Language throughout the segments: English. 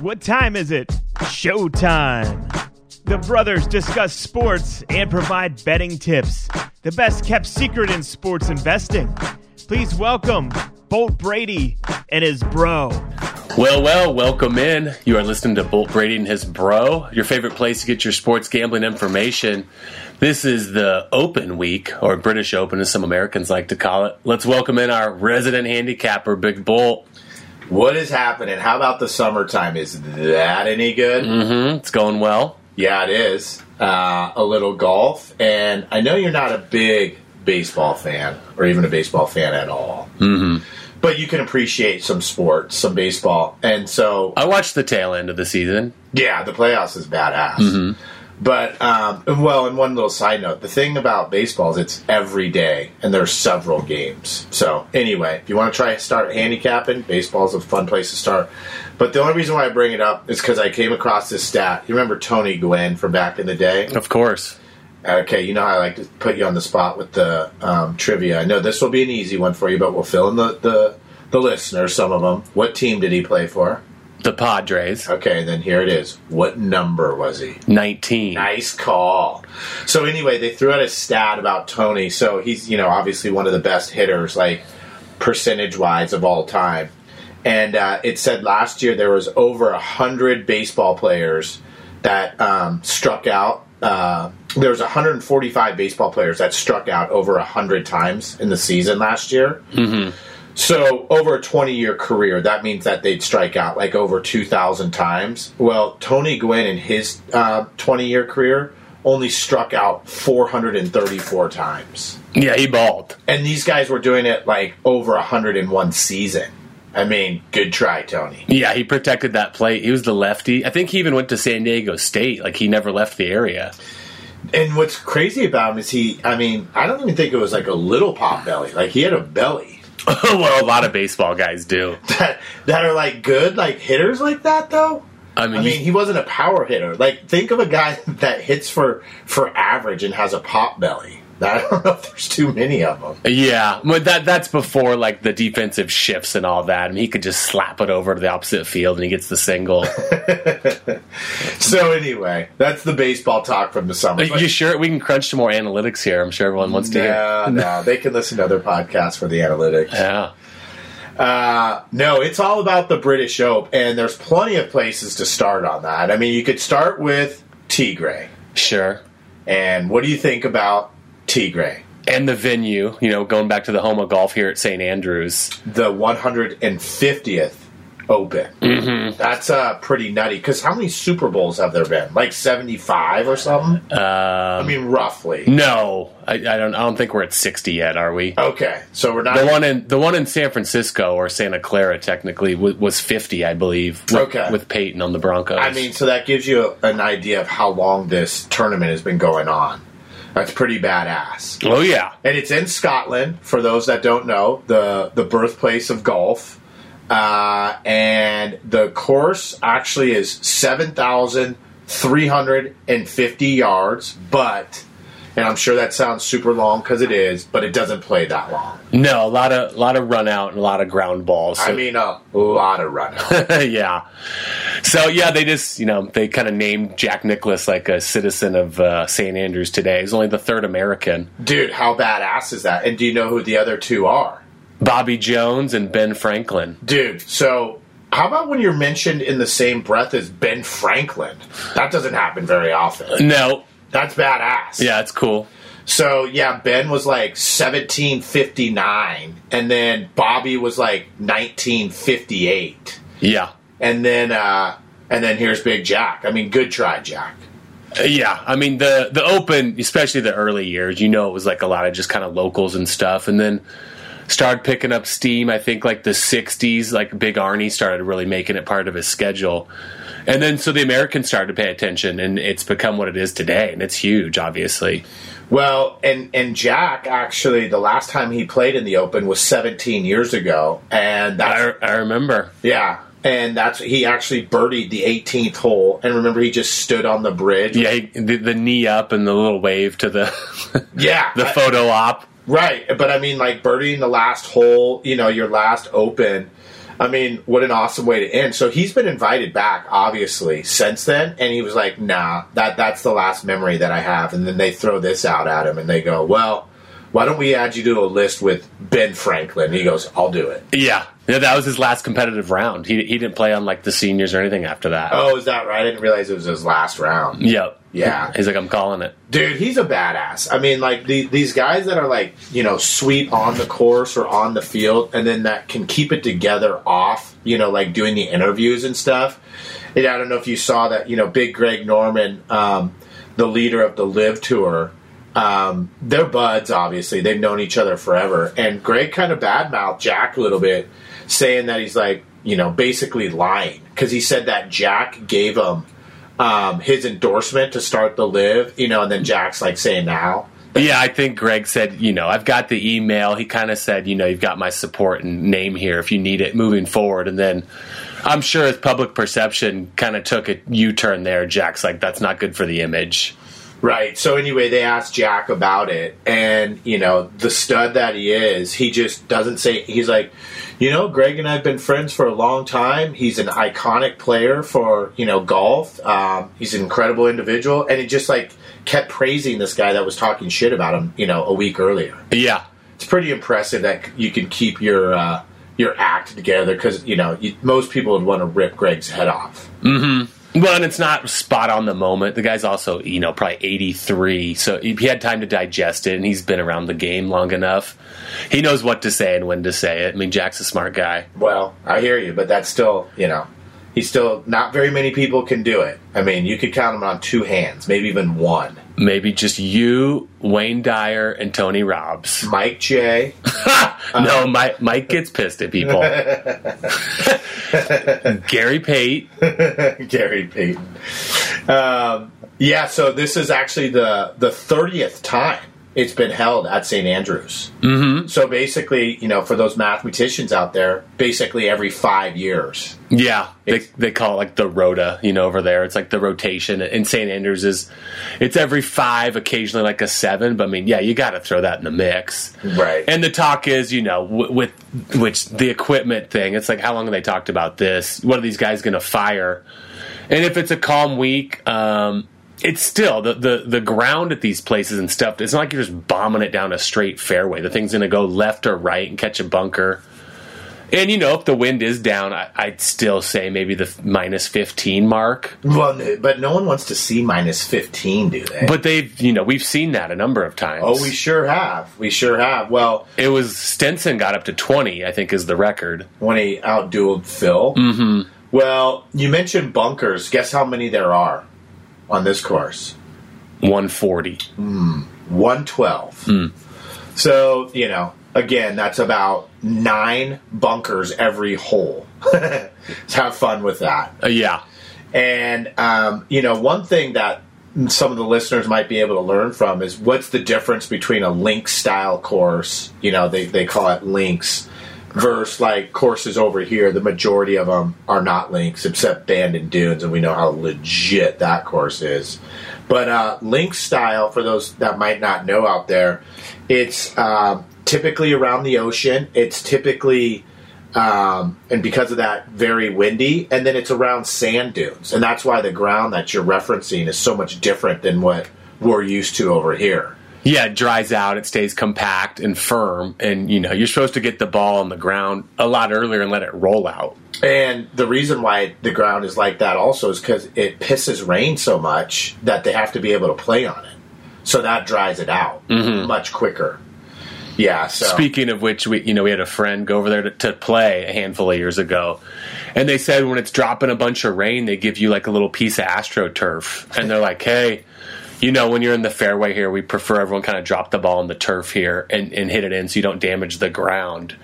What time is it? Showtime. The brothers discuss sports and provide betting tips. The best kept secret in sports investing. Please welcome Bolt Brady and his bro. Well, well, welcome in. You are listening to Bolt Brady and his bro, your favorite place to get your sports gambling information. This is the Open Week, or British Open, as some Americans like to call it. Let's welcome in our resident handicapper, Big Bolt. What is happening? How about the summertime? Is that any good? Mm-hmm. It's going well. Yeah, it is. Uh, a little golf, and I know you're not a big baseball fan, or even a baseball fan at all. Mm-hmm. But you can appreciate some sports, some baseball, and so I watched the tail end of the season. yeah, the playoffs is badass. Mm-hmm. But um, well, and one little side note: the thing about baseball is it's every day, and there's several games. So anyway, if you want to try to start handicapping, baseball's a fun place to start. But the only reason why I bring it up is because I came across this stat. You remember Tony Gwynn from back in the day? Of course. Okay, you know how I like to put you on the spot with the um, trivia. I know this will be an easy one for you, but we'll fill in the, the the listeners some of them. What team did he play for? The Padres. Okay, then here it is. What number was he? 19. Nice call. So anyway, they threw out a stat about Tony. So he's, you know, obviously one of the best hitters, like percentage wise of all time. And uh, it said last year there was over a hundred baseball players that um, struck out. Uh, there was 145 baseball players that struck out over a hundred times in the season last year. Mm-hmm. So over a 20 year career, that means that they'd strike out like over 2,000 times. Well, Tony Gwynn in his uh, 20 year career only struck out 434 times. Yeah, he balled. And these guys were doing it like over 101 season. I mean, good try, Tony. Yeah, he protected that plate. He was the lefty. I think he even went to San Diego State. Like, he never left the area. And what's crazy about him is he, I mean, I don't even think it was like a little pop belly. Like, he had a belly. well, a lot of baseball guys do. That, that are like good, like hitters like that, though. I mean, I mean, he wasn't a power hitter. Like, think of a guy that hits for for average and has a pop belly. I don't know if there's too many of them. Yeah, but that that's before like the defensive shifts and all that. I mean, he could just slap it over to the opposite field and he gets the single. So anyway, that's the baseball talk from the summer. Are you sure we can crunch some more analytics here? I'm sure everyone wants to hear. no, no, they can listen to other podcasts for the analytics. Yeah. Uh, no, it's all about the British Open, and there's plenty of places to start on that. I mean, you could start with Tigray. Sure. And what do you think about Tigray? And the venue, you know, going back to the home of golf here at St. Andrews. The 150th Open. Mm-hmm. That's uh, pretty nutty. Because how many Super Bowls have there been? Like 75 or something? Um, I mean, roughly. no, I, I don't. I don't think we're at 60 yet, are we? Okay, so we're not. The one in the one in San Francisco or Santa Clara technically was, was 50, I believe. With, Okay. with Peyton on the Broncos. I mean, so that gives you an idea of how long this tournament has been going on. That's pretty badass. oh yeah, And it's in Scotland, for those that don't know, the, the birthplace of golf. Uh, and the course actually is 7,350 yards, but, and I'm sure that sounds super long because it is, but it doesn't play that long. no, a lot of lot of run out and a lot of ground balls. I mean, a lot of run out. yeah. So yeah, they just you know they kind of named Jack Nicklaus like a citizen of uh, St. Andrews today. He's only the third American. Dude, how badass is that? And do you know who the other two are? Bobby Jones and Ben Franklin. Dude, so how about when you're mentioned in the same breath as Ben Franklin? That doesn't happen very often. No, That's badass. yeah, it's cool. So yeah, Ben was like 1759, and then Bobby was like 1958, Yeah, and then uh, and then here's Big Jack. I mean, good try, Jack. Uh, yeah. I mean the the Open, especially the early years, you know, it was like a lot of just kind of locals and stuff, and then started picking up steam. I think like the '60s, like Big Arnie started really making it part of his schedule. And then so the Americans started to pay attention, and it's become what it is today, and it's huge, obviously. Well, and and Jack actually, the last time he played in the Open was 17 years ago, and that's I, I remember. yeah, and that's he actually birdied the 18th hole, and remember he just stood on the bridge. Yeah, he, the, the knee up and the little wave to the yeah, the photo op. Right, but I mean, like birdieing the last hole, you know, your last open. I mean, what an awesome way to end. So he's been invited back, obviously, since then, and he was like, "Nah, that that's the last memory that I have." And then they throw this out at him, and they go, "Well, why don't we add you to a list with Ben Franklin?" He goes, "I'll do it." Yeah, yeah, that was his last competitive round. He he didn't play on like the seniors or anything after that. Oh, is that right? I didn't realize it was his last round. Yep. Yeah. He's like, I'm calling it. Dude, he's a badass. I mean, like the, these guys that are like, you know, sweet on the course or on the field, and then that can keep it together off, you know, like doing the interviews and stuff. And I don't know if you saw that, you know, Big Greg Norman, um, the leader of the LIV Tour, um, they're buds, obviously. They've known each other forever. And Greg kind of badmouthed Jack a little bit, saying that he's like, you know, basically lying. Because he said that Jack gave him um, his endorsement to start the LIV, you know, and then Jack's like saying now. Yeah, I think Greg said, you know, I've got the email. He kind of said, you know, you've got my support and name here if you need it moving forward. And then I'm sure his public perception kind of took a U turn there. Jack's like, that's not good for the image. Right. So anyway, they asked Jack about it, and you know, the stud that he is, he just doesn't say. He's like, you know, Greg and I've been friends for a long time. He's an iconic player for you know golf. Um, he's an incredible individual, and he just like kept praising this guy that was talking shit about him, you know, a week earlier. Yeah. It's pretty impressive that you can keep your uh, your act together because you know you, most people would want to rip Greg's head off. Well, and it's not spot on the moment. The guy's also, you know, probably 83, so he had time to digest it, and he's been around the game long enough. He knows what to say and when to say it. I mean, Jack's a smart guy. Well, I hear you, but that's still, you know, he's still not very many people can do it. I mean, you could count them on two hands, maybe even one. Maybe just you, Wayne Dyer, and Tony Robbs. Mike J. no, Mike, Mike gets pissed at people. Gary Pate. Gary Payton. Um, yeah, so this is actually the the thirtieth time it's been held at St. Andrews. Mm-hmm. So basically, you know, for those mathematicians out there, basically every five years. Yeah, they, they call it like the rota, you know, over there. It's like the rotation. In St. Andrews is, it's every five, occasionally like a seven. But I mean, yeah, you got to throw that in the mix. Right. And the talk is, you know, w- with which the equipment thing, it's like, how long have they talked about this? What are these guys going to fire? And if it's a calm week, um, it's still the, the the ground at these places and stuff. It's not like you're just bombing it down a straight fairway. The thing's going to go left or right and catch a bunker. And you know, if the wind is down, I, I'd still say maybe the minus fifteen mark. Well, but no one wants to see minus fifteen, do they? But they've, you know, we've seen that a number of times. oh, we sure have. We sure have. Well, it was Stenson got up to twenty, I think, is the record. when he outdueled Phil. Mm-hmm. Well, you mentioned bunkers. Guess how many there are on this course? One forty. 112. So, you know, again, that's about nine bunkers every hole. Have fun with that. Uh, yeah. And, um, you know, one thing that some of the listeners might be able to learn from is what's the difference between a link style course, you know, they, they call it links, versus like courses over here. The majority of them are not links except Bandon Dunes, and we know how legit that course is. But uh, link style, for those that might not know out there, it's um, typically around the ocean. It's typically um, and because of that, very windy. And then it's around sand dunes, and that's why the ground that you're referencing is so much different than what we're used to over here. Yeah, it dries out, it stays compact and firm, and you know, you're supposed to get the ball on the ground a lot earlier and let it roll out. And the reason why the ground is like that also is because it pisses rain so much that they have to be able to play on it. So that dries it out mm-hmm. much quicker. Yeah. So Speaking of which, we you know we had a friend go over there to, to play a handful of years ago, and they said when it's dropping a bunch of rain, they give you like a little piece of astroturf, and they're like, hey. You know, when you're in the fairway here, we prefer everyone kind of drop the ball on the turf here and, and hit it in so you don't damage the ground.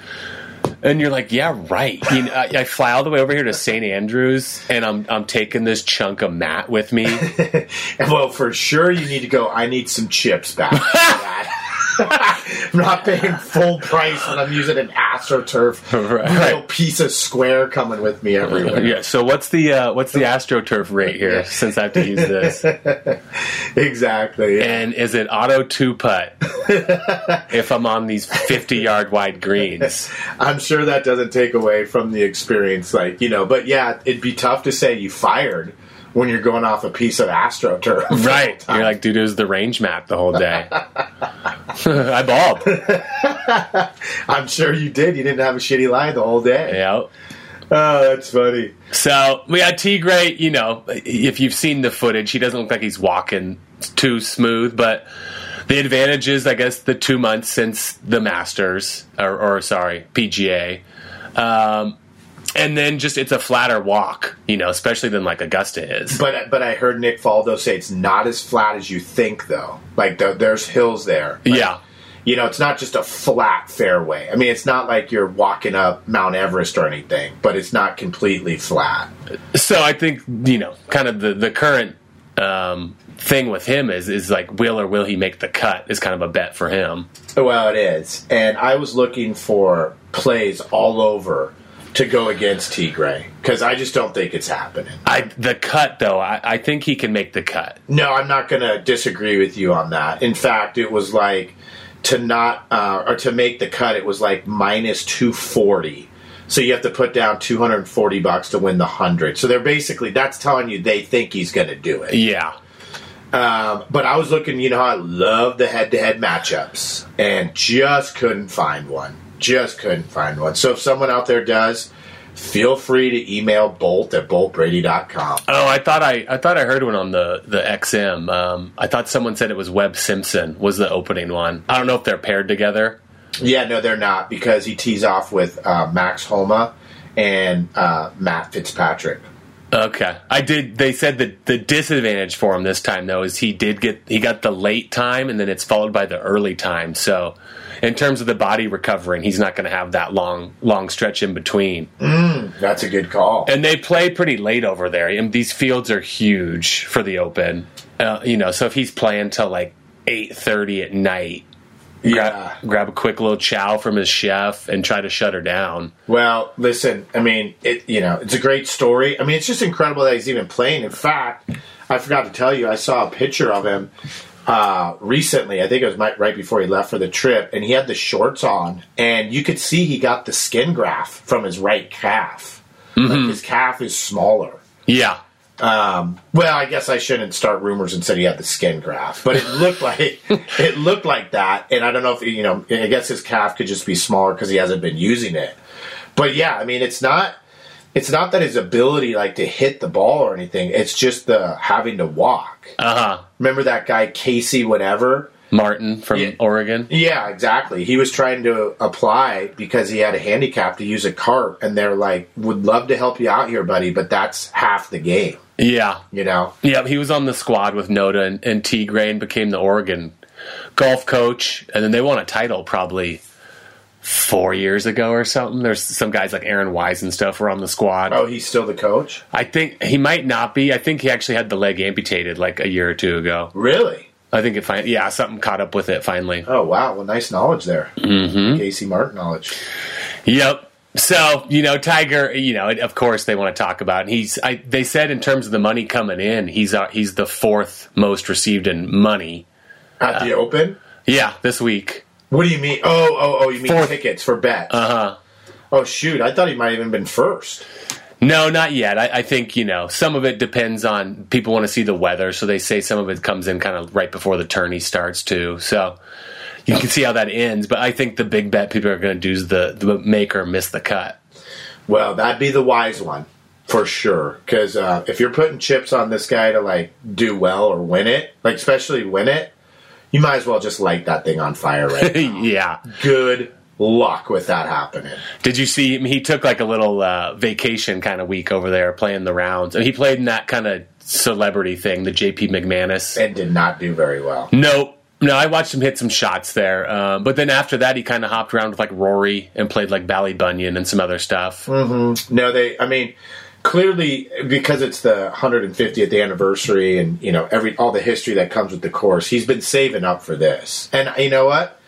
And you're like, yeah, right. You know, I, I fly all the way over here to St. Andrews, and I'm I'm taking this chunk of mat with me. well, for sure, you need to go. I need some chips back. I'm not paying full price when I'm using an AstroTurf Right. little piece of square coming with me everywhere. Yeah. So what's the uh, what's the AstroTurf rate here? Since I have to use this, Exactly. yeah. and is it auto two putt if I'm on these 50 yard wide greens? I'm sure that doesn't take away from the experience, like you know. But yeah, it'd be tough to say you fired when you're going off a piece of AstroTurf. Right. You're like, dude, it was the range map the whole day. I balled. I'm sure you did. You didn't have a shitty line the whole day. Yeah. Oh, that's funny. So we got Tigray. You know, if you've seen the footage, he doesn't look like he's walking too smooth. But the advantage is, I guess, the two months since the Masters, or, or sorry, PGA, um, and then just it's a flatter walk. You know, especially than like Augusta is. But but I heard Nick Faldo say it's not as flat as you think, though. Like the, there's hills there. Like, yeah. You know, it's not just a flat fairway. I mean, it's not like you're walking up Mount Everest or anything, but it's not completely flat. So I think you know, kind of the the current um, thing with him is is like will or will he make the cut is kind of a bet for him. Well, it is. And I was looking for plays all over to go against T Gray because I just don't think it's happening. I the cut though, I, I think he can make the cut. No, I'm not going to disagree with you on that. In fact, it was like to not uh, or to make the cut. It was like minus two forty. So you have to put down two hundred and forty bucks to win the hundred. So they're basically that's telling you they think he's going to do it. Yeah. Um, but I was looking. You know I love the head-to-head matchups, and just couldn't find one. Just couldn't find one. So if someone out there does, feel free to email Bolt at boltbrady.com. Oh, I thought I I thought I heard one on the the XM. Um, I thought someone said it was Webb Simpson was the opening one. I don't know if they're paired together. Yeah, no, they're not because he tees off with uh, Max Homa and uh, Matt Fitzpatrick. Okay, I did. They said that the disadvantage for him this time though is he did get he got the late time and then it's followed by the early time. So, in terms of the body recovering, he's not going to have that long long stretch in between. That's a good call. And they play pretty late over there. And these fields are huge for the Open. Uh, you know, so if he's playing till like eight thirty at night, yeah. grab, grab a quick little chow from his chef and try to shut her down. Well, listen, I mean, it you know, it's a great story. I mean, it's just incredible that he's even playing. In fact, I forgot to tell you, I saw a picture of him uh, recently. I think it was my, right before he left for the trip, and he had the shorts on, and you could see he got the skin graft from his right calf. Like his calf is smaller. Yeah. Um, well, I guess I shouldn't start rumors and said he had the skin graft, but it looked like it looked like that. And I don't know if you know. I guess his calf could just be smaller because he hasn't been using it. But yeah, I mean, it's not. It's not that his ability like to hit the ball or anything. It's just the having to walk. Uh huh. Remember that guy Casey? Whatever. Martin from Yeah. Oregon. Yeah, exactly. He was trying to apply because he had a handicap to use a cart, and they're like, "Would love to help you out here, buddy, but that's half the game." Yeah. You know. Yeah, he was on the squad with Notah and, and T. Gray and became the Oregon golf coach. And then they won a title probably four years ago or something. There's some guys like Aaron Wise and stuff were on the squad. Oh, he's still the coach. I think he might not be. I think he actually had the leg amputated like a year or two ago. Really? I think it fin- yeah, something caught up with it finally. Oh wow, well, nice knowledge there. Mm-hmm. Casey Martin knowledge. Yep. So you know, Tiger. You know, of course they want to talk about. He's. I, they said in terms of the money coming in, he's uh, he's the fourth most received in money. At the Open. Yeah, this week. What do you mean? Oh, oh, oh! You mean Fourth. tickets for bet? Uh huh. oh shoot! I thought he might have even been first. No, not yet. I, I think you know some of it depends on people want to see the weather, so they say some of it comes in kind of right before the tourney starts too. So you can see how that ends. But I think the big bet people are going to do is the the make or miss the cut. Well, that'd be the wise one for sure. Because uh, if you're putting chips on this guy to like do well or win it, like especially win it, you might as well just light that thing on fire right now. yeah. Good luck with that happening. Did you see him? He took like a little uh, vacation kind of week over there playing the rounds. And he played in that kind of celebrity thing, the JP McManus. And did not do very well. Nope. No, I watched him hit some shots there. Uh, but then after that, he kind of hopped around with like Rory and played like Ballybunion and some other stuff. No, they. I mean, clearly because it's the 150th anniversary, and you know every all the history that comes with the course. He's been saving up for this, and you know what?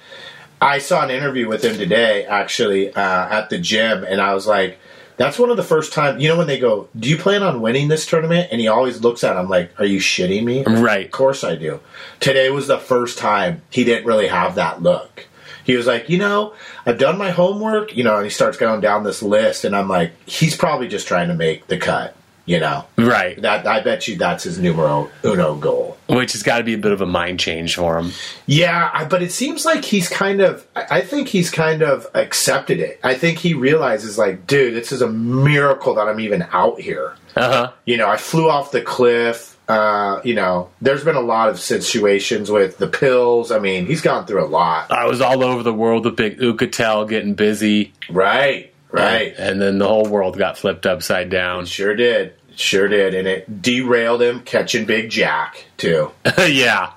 I saw an interview with him today, actually, uh, at the gym, and I was like, that's one of the first time, you know, when they go, Do you plan on winning this tournament? And he always looks at him like, Are you shitting me? Right. Of course I do. Today was the first time he didn't really have that look. He was like, You know, I've done my homework, you know, and he starts going down this list, and I'm like, He's probably just trying to make the cut, you know? Right. That I bet you that's his numero uno goal. Which has got to be a bit of a mind change for him. Yeah, I, but it seems like he's kind of. I think he's kind of accepted it. I think he realizes, like, dude, this is a miracle that I'm even out here. Uh huh. You know, I flew off the cliff. Uh, you know, there's been a lot of situations with the pills. I mean, he's gone through a lot. I was all over the world with Big Uchitel getting busy. Right, right. And then the whole world got flipped upside down. Sure did. Sure did. And it derailed him catching Big Jack, too. yeah.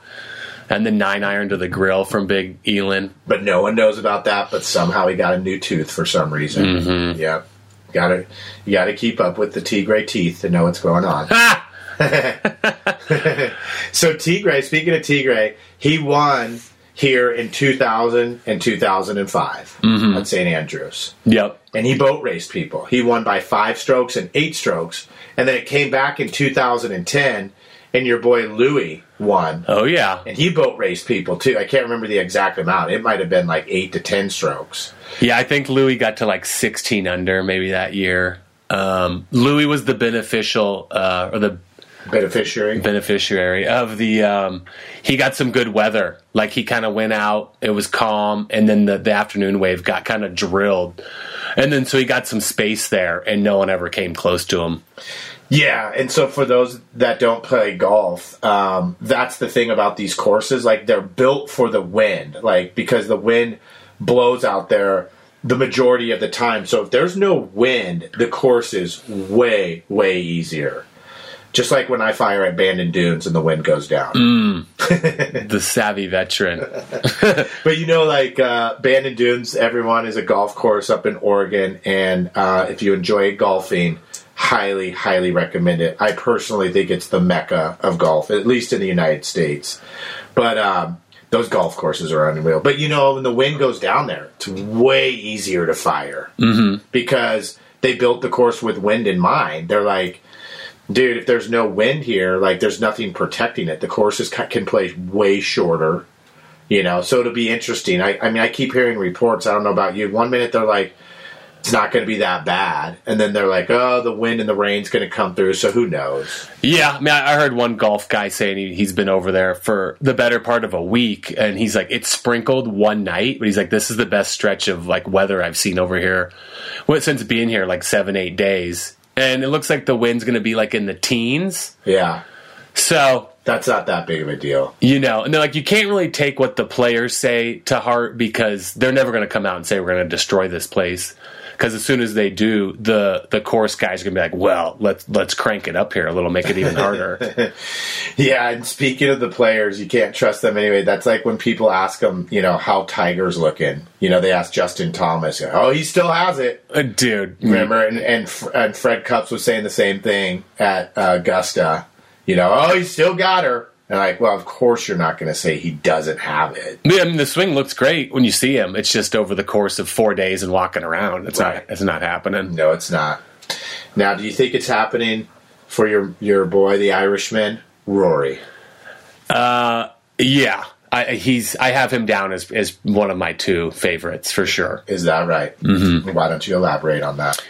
And the nine iron to the grill from Big Elin. But no one knows about that, but somehow he got a new tooth for some reason. Mm-hmm. Yep. Gotta, you gotta keep up with the Tigray teeth to know what's going on. So Tigray, speaking of Tigray, he won here in 2000 and 2005 Mm-hmm. at St. Andrews. Yep. And he boat raced people. He won by five strokes and eight strokes. And then it came back in 2010, and your boy Louis won. Oh, yeah. And he boat raced people too. I can't remember the exact amount. It might have been like eight to ten strokes. Yeah, I think Louis got to like 16 under maybe that year. Um, Louis was the beneficial, uh, or the Beneficiary. beneficiary of the um he got some good weather like he kind of went out it was calm and then the, the afternoon wave got kind of drilled and then so he got some space there and no one ever came close to him Yeah, and so for those that don't play golf, um, that's the thing about these courses. Like they're built for the wind, like because the wind blows out there the majority of the time. So if there's no wind, the course is way, way easier. Just like when I fire at Bandon Dunes and the wind goes down. the savvy veteran But you know, like uh, Bandon Dunes, everyone is a golf course up in Oregon, and uh, if you enjoy golfing, highly, highly recommend it. I personally think it's the mecca of golf, at least in the United States. But um, those golf courses are unreal. But you know, when the wind goes down there, it's way easier to fire mm-hmm. because they built the course with wind in mind. They're like. Dude, if there's no wind here, like there's nothing protecting it. The courses can play way shorter you know? So it'll be interesting. I, I mean i keep hearing reports i don't know about you one minute they're like it's not going to be that bad and then they're like oh the wind and the rain's going to come through so who knows? Yeah i mean i heard one golf guy saying he, he's been over there for the better part of a week and he's like it's sprinkled one night but he's like this is the best stretch of like weather i've seen over here well, since being here like seven eight days and it looks like the wind's going to be like in the teens. Yeah. So that's not that big of a deal. You know, and they're like, you can't really take what the players say to heart because they're never going to come out and say we're going to destroy this place. Because as soon as they do, the the course guys are going to be like, well, let's let's crank it up here a little, make it even harder. yeah and speaking of the players you can't trust them anyway. That's like when people ask them you know how tiger's looking. You know they ask justin thomas oh he still has it. Uh, Dude, remember? and and, and fred cups was saying the same thing at uh, augusta you know oh he still got her and like well of course you're not going to say he doesn't have it Yeah, I mean, the swing looks great when you see him. It's just over the course of four days and walking around. It's Right. not. It's not happening. no it's not now do you think it's happening for your your boy the irishman rory Uh, Yeah, I, he's. I have him down as as one of my two favorites for sure. is that right mm-hmm. why don't you elaborate on that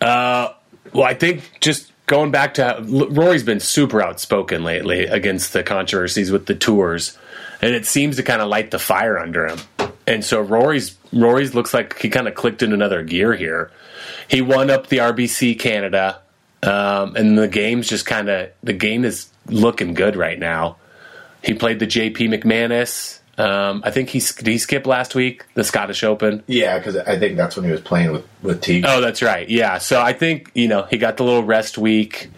Uh, Well, I think just going back to Rory's been super outspoken lately against the controversies with the tours, and it seems to kind of light the fire under him. And so Rory's Rory's looks like he kind of clicked in another gear here. He won up the RBC Canada, um, and the game's just kind of the game is looking good right now. He played the JP McManus. Um, I think he did he skip last week the Scottish Open. yeah because i think that's when he was playing with with teague Oh, that's right. Yeah. So I think, you know, he got the little rest week.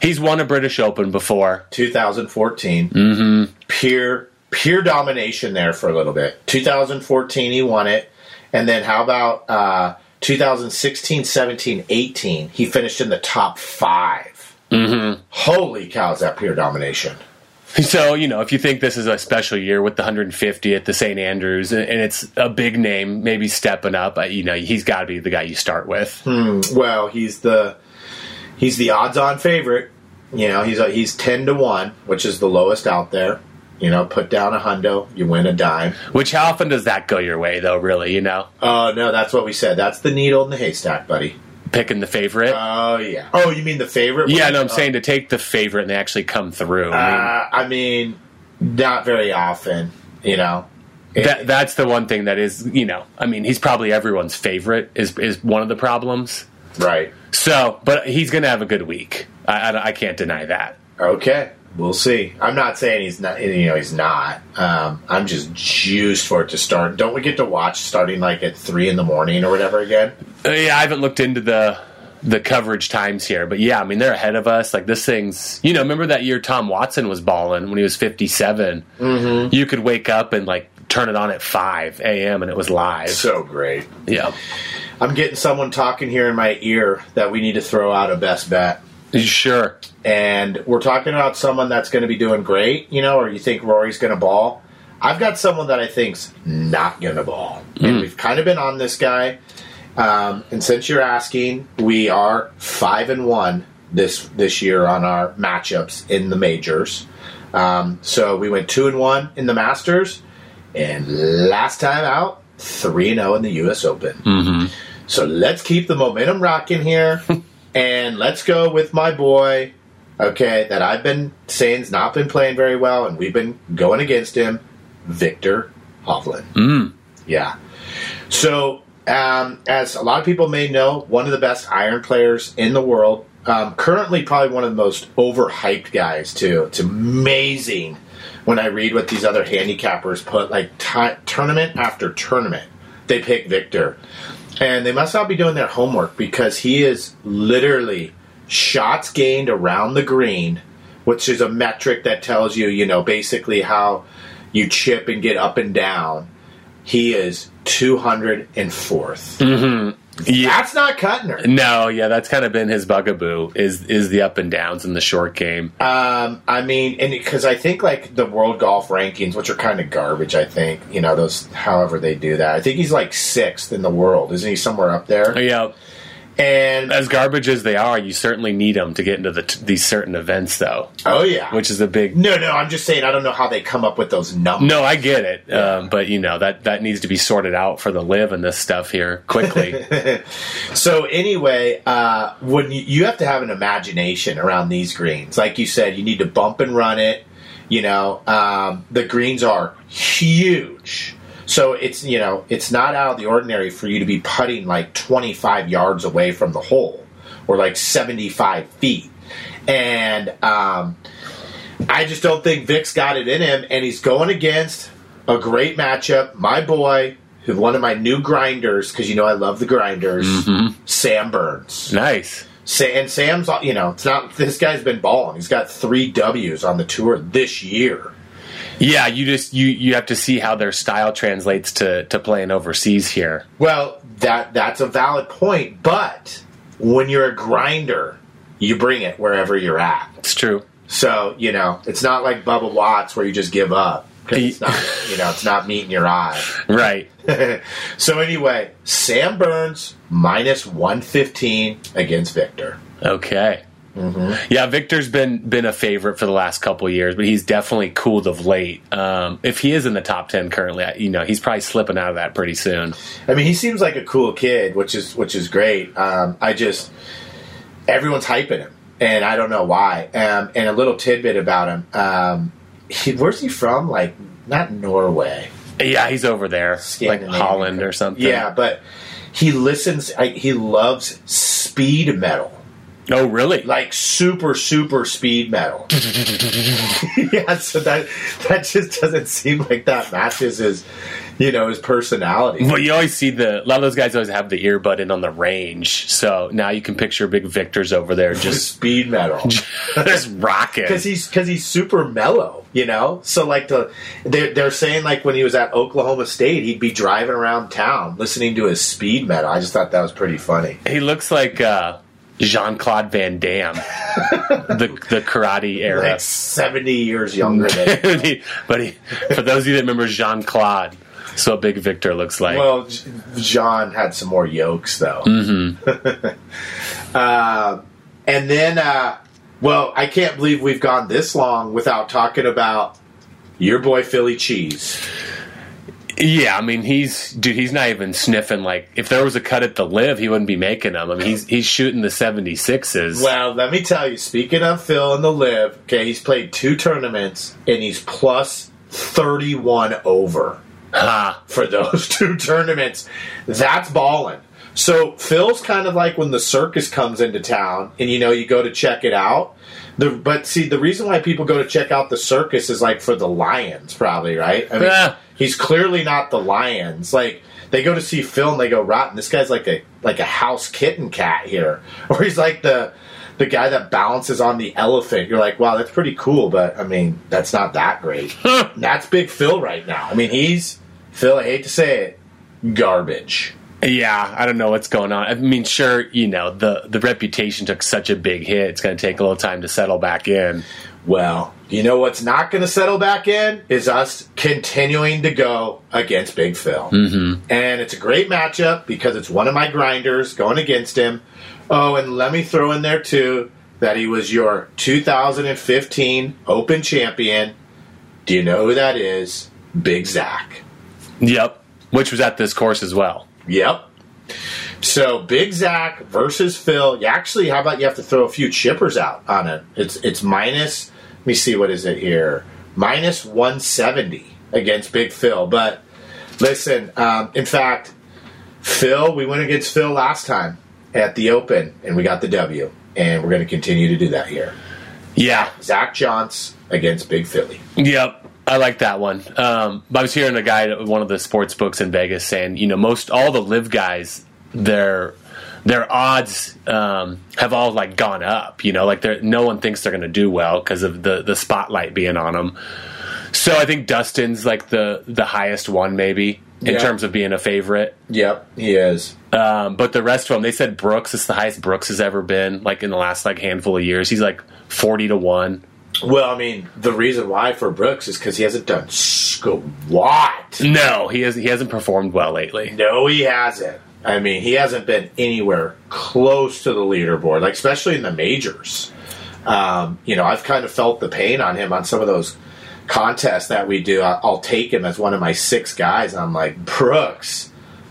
He's won a British Open before. 2014. Mm-hmm. Pure pure domination there for a little bit. 2014 he won it, and then how about uh, 2016, 17, 18? He finished in the top 5 Mm-hmm. Holy cow! Is that pure domination? So, you know, if you think this is a special year with the 150 at the St. Andrews and it's a big name, maybe stepping up, uh, you know, he's got to be the guy you start with. Well, he's the he's the odds-on favorite. You know, he's a, he's ten to one, which is the lowest out there. You know, put down a hundo, you win a dime. Which, how often does that go your way, though, really, you know? Oh no, that's what we said. That's the needle in the haystack, buddy. Picking the favorite? Oh yeah. Oh, you mean the favorite? yeah, one? no, I'm Oh, saying to take the favorite and they actually come through. I mean, Uh, I mean, not very often. You know. It- that that's the one thing that is you know i mean he's probably everyone's favorite is is one of the problems right. so but he's gonna have a good week i i, I can't deny that Okay, we'll see. I'm not saying he's not. You know, he's not. Um, I'm just juiced for it to start. Don't we get to watch starting like at three in the morning or whatever again? Uh, yeah i haven't looked into the the coverage times here but yeah i mean they're ahead of us like this thing's you know remember that year tom watson was balling when he was 57 mm-hmm. you could wake up and like turn it on at 5 a.m and it was live So great. yeah I'm getting someone talking here in my ear that we need to throw out a best bet. sure And we're talking about someone that's going to be doing great, you know, or you think Rory's going to ball. I've got someone that I think's not going to ball. And we've kind of been on this guy. Um, and since you're asking, we are five and one this this year on our matchups in the majors. Um, so we went two and one in the Masters, and last time out, three and zero in the U.S. Open. So let's keep the momentum rocking here, and let's go with my boy. Okay, that I've been saying's not been playing very well, and we've been going against him, Viktor Hovland. mm. Yeah. So, um, as a lot of people may know, one of the best iron players in the world. Um, currently, probably one of the most overhyped guys too. It's amazing when I read what these other handicappers put, like ti tournament after tournament, they pick Viktor, and they must not be doing their homework because he is literally shots gained around the green, which is a metric that tells you, you know, basically how you chip and get up and down. He is 204th. yeah That's not cutting her. no yeah that's kind of been his bugaboo is is the up and downs in the short game Um, I mean, and because I think like the world golf rankings, which are kind of garbage, I think you know those. However, they do that. I think he's like sixth in the world, isn't he? Somewhere up there. yeah And as garbage as they are, you certainly need them to get into the t- these certain events, though, oh yeah, which is a big. no, no. I'm just saying I don't know how they come up with those numbers. No, I get it, um, but you know that that needs to be sorted out for the LIV and this stuff here quickly. So anyway, uh, when you, you have to have an imagination around these greens, like you said, you need to bump and run it. You know, um, the greens are huge, so it's you know it's not out of the ordinary for you to be putting like 25 yards away from the hole or like 75 feet, and um, I just don't think Vic's got it in him, and he's going against a great matchup. My boy, who one of my new grinders, because you know I love the grinders, Sam Burns. nice. Sa- and Sam's, you know, it's not this guy's been balling. He's got three W's on the tour this year. Yeah, you just you you have to see how their style translates to to playing overseas here. Well, that that's a valid point, but when you're a grinder, you bring it wherever you're at. It's true. So you know, it's not like Bubba Watts where you just give up it's not, you know, it's not meeting your eye. Right. so anyway, Sam Burns minus one fifteen against Viktor. Okay. Yeah, Viktor's been been a favorite for the last couple years, but he's definitely cooled of late. Um, if he is in the top ten currently, you know, he's probably slipping out of that pretty soon. I mean, he seems like a cool kid, which is which is great. Um, I just everyone's hyping him, and I don't know why. Um, and a little tidbit about him: um, he, where's he from? Like not Norway, Yeah, he's over there, like Holland or something. Yeah, but he listens. I, he loves speed metal. Oh, really? like super super speed metal. yeah, so that that just doesn't seem like that matches his, you know, his personality. Well, you always see the a lot of those guys always have the earbud in on the range, so now you can picture big Viktors over there Just speed metal just rocking. because he's because he's super mellow, you know. So like the they're they're saying like when he was at Oklahoma State, he'd be driving around town listening to his speed metal. I just thought that was pretty funny. He looks like uh, Jean Claude Van Damme, the the karate era. Like seventy years younger than. He- but he, for those of you that remember Jean Claude, so big Viktor looks like. Well, Jean had some more yolks though. Mm-hmm. uh, and then, uh, well, I can't believe we've gone this long without talking about your boy Philly Cheese. Yeah, I mean he's dude. He's not even sniffing. Like if there was a cut at the LIV, he wouldn't be making them. I mean he's he's shooting the seventy sixes. Well, let me tell you. Speaking of Phil and the LIV, okay, he's played two tournaments and he's plus thirty-one over. Ha. for those two tournaments. That's balling. So Phil's kind of like when the circus comes into town, and you know you go to check it out. The, but see, the reason why people go to check out the circus is like for the lions, probably, right? I mean, Yeah. He's clearly not the lions. Like they go to see Phil and they go, "Rotten, this guy's like a like a house kitten cat here," or he's like the the guy that balances on the elephant. You're like, "Wow, that's pretty cool," but I mean, that's not that great. that's Big Phil right now. I mean, he's Phil. I hate to say it, garbage. Yeah, I don't know what's going on. I mean, sure, you know the the reputation took such a big hit. It's going to take a little time to settle back in. Well, you know what's not going to settle back in is us continuing to go against Big Phil. Mm-hmm. And it's a great matchup because it's one of my grinders going against him. Oh, and let me throw in there too that he was your 2015 Open champion. Do you know who that is? Big Zach. Yep, which was at this course as well. Yep. So Big Zach versus Phil. You actually, how about you have to throw a few chippers out on it? It's it's minus. Let me see what is it here. Minus one seventy against Big Phil. But listen, um, in fact, Phil, we went against Phil last time at the Open, and we got the W. And we're going to continue to do that here. Yeah, Zach Johns against Big Philly. Yep. I like that one. Um, I was hearing a guy at one of the sports books in Vegas saying, you know, most all the LIV guys, their their odds um, have all like gone up. You know, like no one thinks they're going to do well because of the the spotlight being on them. So I think Dustin's like the the highest one maybe in terms of being a favorite. Yep, he is. Um, but the rest of them, they said Brooks is the highest Brooks has ever been. Like in the last like handful of years, he's like forty to one. Well, I mean, the reason why for Brooks is because he hasn't done squat. No, he hasn't. he hasn't performed well lately. No, he hasn't. I mean, he hasn't been anywhere close to the leaderboard, like especially in the majors. Um, you know, I've kind of felt the pain on him on some of those contests that we do. I'll take him as one of my six guys. And I'm like, Brooks,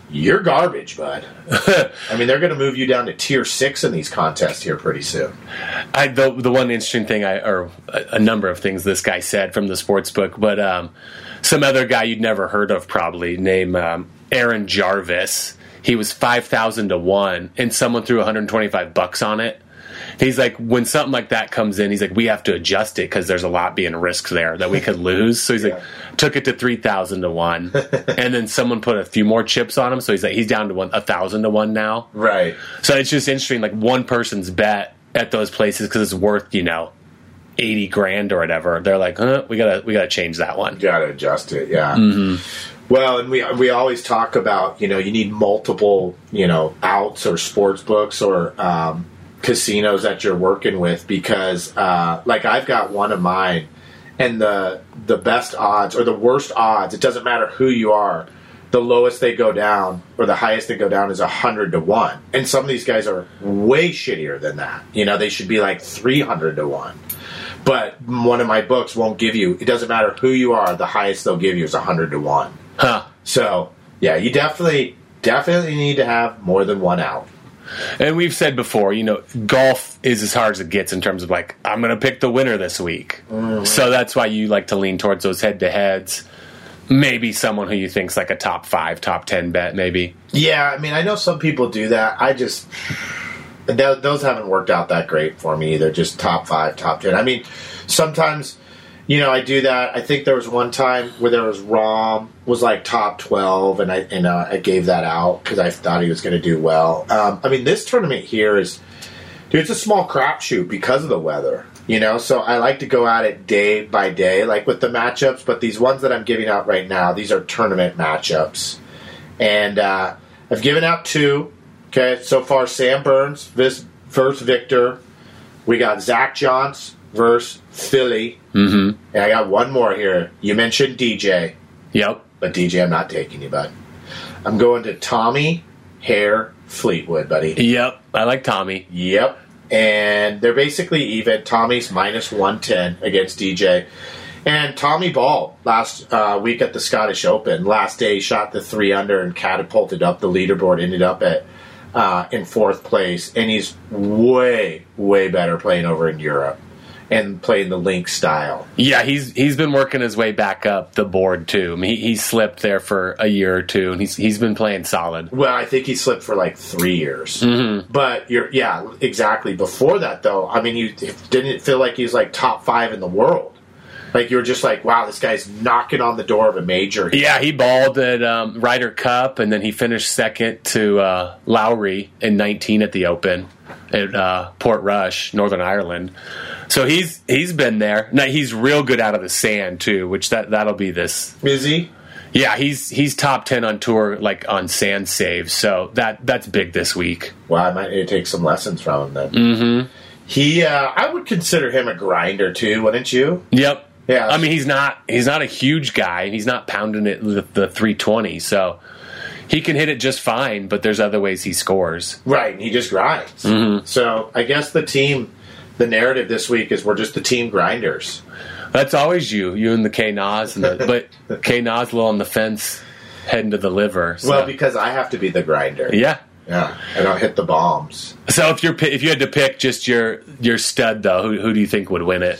you're garbage, bud. I mean, they're going to move you down to tier six in these contests here pretty soon. I the the one interesting thing I or a, a number of things this guy said from the sports book, but um, some other guy you'd never heard of probably named um, Aaron Jarvis. He was five thousand to one, and someone threw one hundred twenty five bucks on it. He's like, when something like that comes in, he's like, we have to adjust it because there's a lot being risked there that we could lose. So he's like, took it to three thousand to one, and then someone put a few more chips on him. So he's like, he's down to one a thousand to one now. Right. So it's just interesting, like one person's bet at those places because it's worth you know eighty grand or whatever. They're like, huh, we gotta we gotta change that one. Got to adjust it, yeah. Well, and we we always talk about you know you need multiple you know outs or sports books or um, casinos that you're working with because uh, like I've got one of mine, and the the best odds or the worst odds. It doesn't matter who you are. The lowest they go down or the highest they go down is a hundred to one, and some of these guys are way shittier than that. You know, they should be like three hundred to one. But one of my books won't give you. It doesn't matter who you are. The highest they'll give you is hundred to one. Huh. So yeah, you definitely definitely need to have more than one out. And we've said before, you know, golf is as hard as it gets in terms of like, I'm gonna pick the winner this week. Mm-hmm. So that's why you like to lean towards those head to heads. Maybe someone who you think's like a top five, top ten bet, maybe. Yeah, I mean, I know some people do that. I just th- those haven't worked out that great for me either. Just top five, top ten. I mean, sometimes you know I do that. I think there was one time where there was Rahm was like top twelve, and I and uh, I gave that out because I thought he was going to do well. Um, I mean, this tournament here is, dude, it's a small crapshoot because of the weather. You know, so I like to go at it day by day, like with the matchups. But these ones that I'm giving out right now, these are tournament matchups and uh, I've given out two. Okay, so far Sam Burns first Viktor. We got Zach Johns versus Philly. Mm-hmm. And I got one more here. You mentioned DJ, Yep. but DJ, I'm not taking you, bud. I'm going to Tommy Hare Fleetwood, buddy. Yep. I like Tommy. Yep. And they're basically even. Tommy's minus 110 against DJ. And Tommy Ball last uh, week at the Scottish Open, last day, shot the three under and catapulted up the leaderboard, ended up at uh, in fourth place. And he's way, way better playing over in Europe and playing the link style. Yeah, he's he's been working his way back up the board too. I mean, he, he slipped there for a year or two, and he's he's been playing solid. Well, I think he slipped for like three years. But you're, yeah, exactly. Before that, though, I mean, you didn't it feel like he was like top five in the world. Like you were just like, wow, this guy's knocking on the door of a major. Yeah, he balled at um, Ryder Cup, and then he finished second to uh, Lowry in 19 at the Open at uh, Portrush, Northern Ireland. So he's he's been there. Now he's real good out of the sand too, which that that'll be this. Is he? Yeah, he's he's top 10 on tour like on sand saves. So that that's big this week. Well, I might need to take some lessons from him then. Mm-hmm. He, uh, I would consider him a grinder too, wouldn't you? Yep. Yeah. I mean, he's not he's not a huge guy. He's not pounding it with the 320. So he can hit it just fine, but there's other ways he scores. Right, and he just grinds. So I guess the team, the narrative this week is we're just the team grinders. That's always you, you and the K Nas, and the, but K Nas a little on the fence, heading to the liver. So. Well, because I have to be the grinder. yeah. Yeah, and I don't hit the bombs. So if you're if you had to pick just your your stud though, who, who do you think would win it?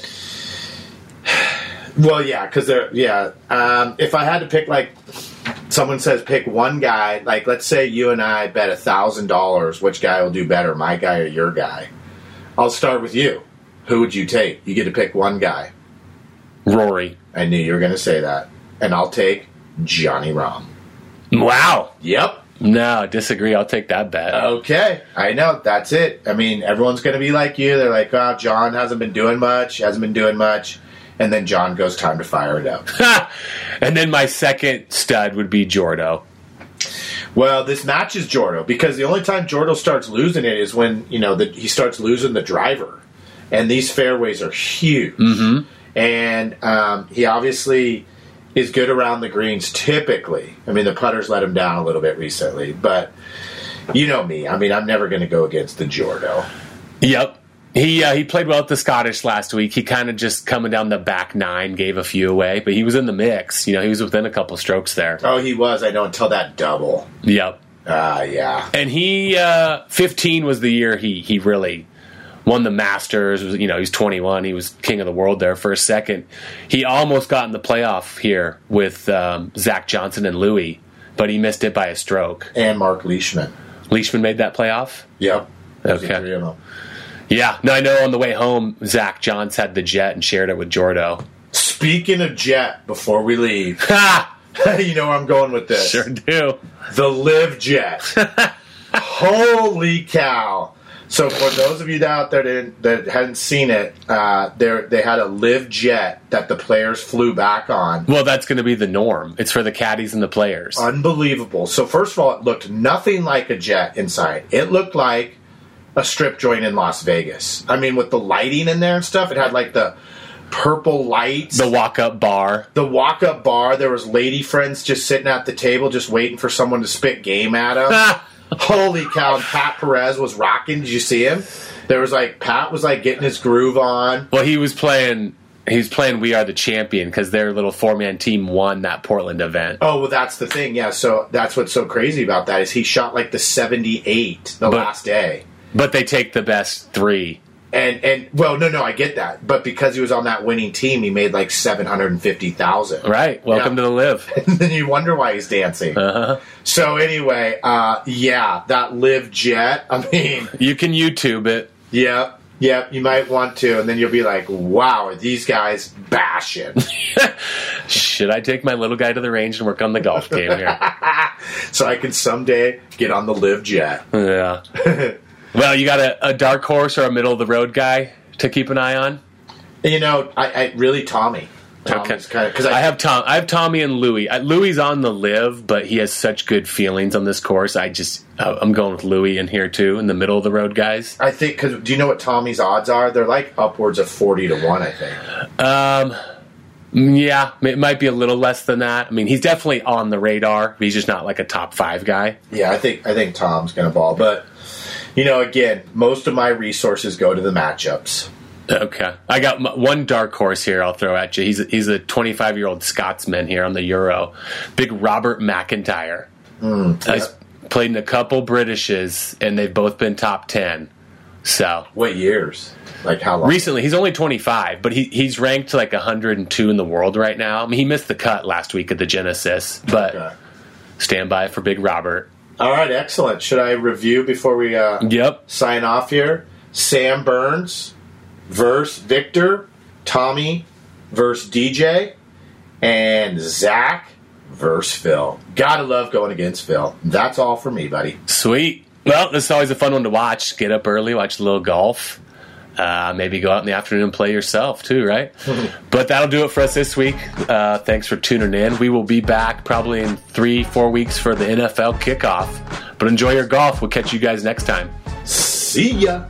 Well, yeah, because they're yeah. Um, if I had to pick, like, someone says pick one guy, like let's say you and I bet a thousand dollars, which guy will do better, my guy or your guy? I'll start with you. Who would you take? You get to pick one guy. Rory. I knew you were going to say that, and I'll take Johnny Rahm. Wow. Yep. No, disagree. I'll take that bet. Okay, I know that's it. I mean, everyone's going to be like you. They're like, "Oh, John hasn't been doing much. Hasn't been doing much," and then John goes, "Time to fire it up." and then my second stud would be Jordo. Well, this matches Jordo because the only time Jordo starts losing it is when you know that he starts losing the driver, and these fairways are huge. And um, he obviously is good around the greens. Typically, I mean the putters let him down a little bit recently, but you know me. I mean I'm never going to go against the Jordo. Yep. He uh, he played well at the Scottish last week. He kind of just coming down the back nine, gave a few away, but he was in the mix. You know, he was within a couple strokes there. Oh, he was. I know until that double. Yep. Ah, yeah. And he uh, 15 was the year he he really won the Masters. Was, you know, he's 21. He was king of the world there for a second. He almost got in the playoff here with um, Zach Johnson and Louis, but he missed it by a stroke. And Mark Leishman. Leishman made that playoff. Yep. Okay. Three of them. Yeah. No, I know. On the way home, Zach Johns had the jet and shared it with Jordo. Speaking of jet, before we leave, Ha! you know where I'm going with this. Sure do. The LIV Jet. Holy cow! So for those of you out there that, didn't- that hadn't seen it, uh, there they had a LIV Jet that the players flew back on. Well, that's going to be the norm. It's for the caddies and the players. Unbelievable. So first of all, it looked nothing like a jet inside. It looked like a strip joint in Las Vegas. I mean, with the lighting in there and stuff, it had like the purple lights. the walk up bar. the walk up bar, there was lady friends just sitting at the table, just waiting for someone to spit game at them. Holy cow! And Pat Perez was rocking. Did you see him? There was like Pat was like getting his groove on. Well, he was playing. He's playing "We Are the Champion" because their little four man team won that Portland event. Oh well, that's the thing. Yeah, so that's what's so crazy about that is he shot like the seventy eight the But- last day. But they take the best three. And and well, no, no, I get that, but because he was on that winning team, he made like seven hundred and fifty thousand. Right. Welcome Yeah. to the LIV. and then you wonder why he's dancing. Uh-huh. So anyway, uh, yeah, that LIV jet. I mean, You can YouTube it. Yep. Yep. You might want to, and then you'll be like, "Wow, are these guys bashing?" Should I take my little guy to the range and work on the golf game here? so I can someday get on the LIV jet. yeah. Well, you got a, a dark horse or a middle of the road guy to keep an eye on. You know, I, I really Tommy. Tommy's kind of because I, have Tom. I have Tommy and Louis. I, Louis on the LIV, but he has such good feelings on this course. I just uh, I'm going with Louis in here too, in the middle of the road guys. I think because do you know what Tommy's odds are? They're like upwards of forty to one. I think. Um. Yeah, it might be a little less than that. I mean, he's definitely on the radar. But he's just not like a top five guy. Yeah, I think I think Tom's going to ball, but you know, again, most of my resources go to the matchups. Okay, I got one dark horse here. I'll throw at you. He's a, he's a 25 year old Scotsman here on the Euro. Big Robert MacIntyre. Mm, He's played in a couple Britishes, and they've both been top 10. So What years? Like how long? recently, he's only 25, but he, he's ranked like 102 in the world right now. I mean, he missed the cut last week at the Genesis, but Okay. stand by for Big Robert. All right, excellent. Should I review before we uh, Yep. sign off here? Sam Burns versus Viktor, Tommy versus DJ, and Zach versus Phil. Gotta love going against Phil. That's all for me, buddy. Sweet. Well, this is always a fun one to watch. Get up early, watch a little golf. Uh, maybe go out in the afternoon and play yourself too, right? but that'll do it for us this week. Uh, thanks for tuning in. We will be back probably in three, four weeks for the NFL kickoff. But enjoy your golf. We'll catch you guys next time. See ya.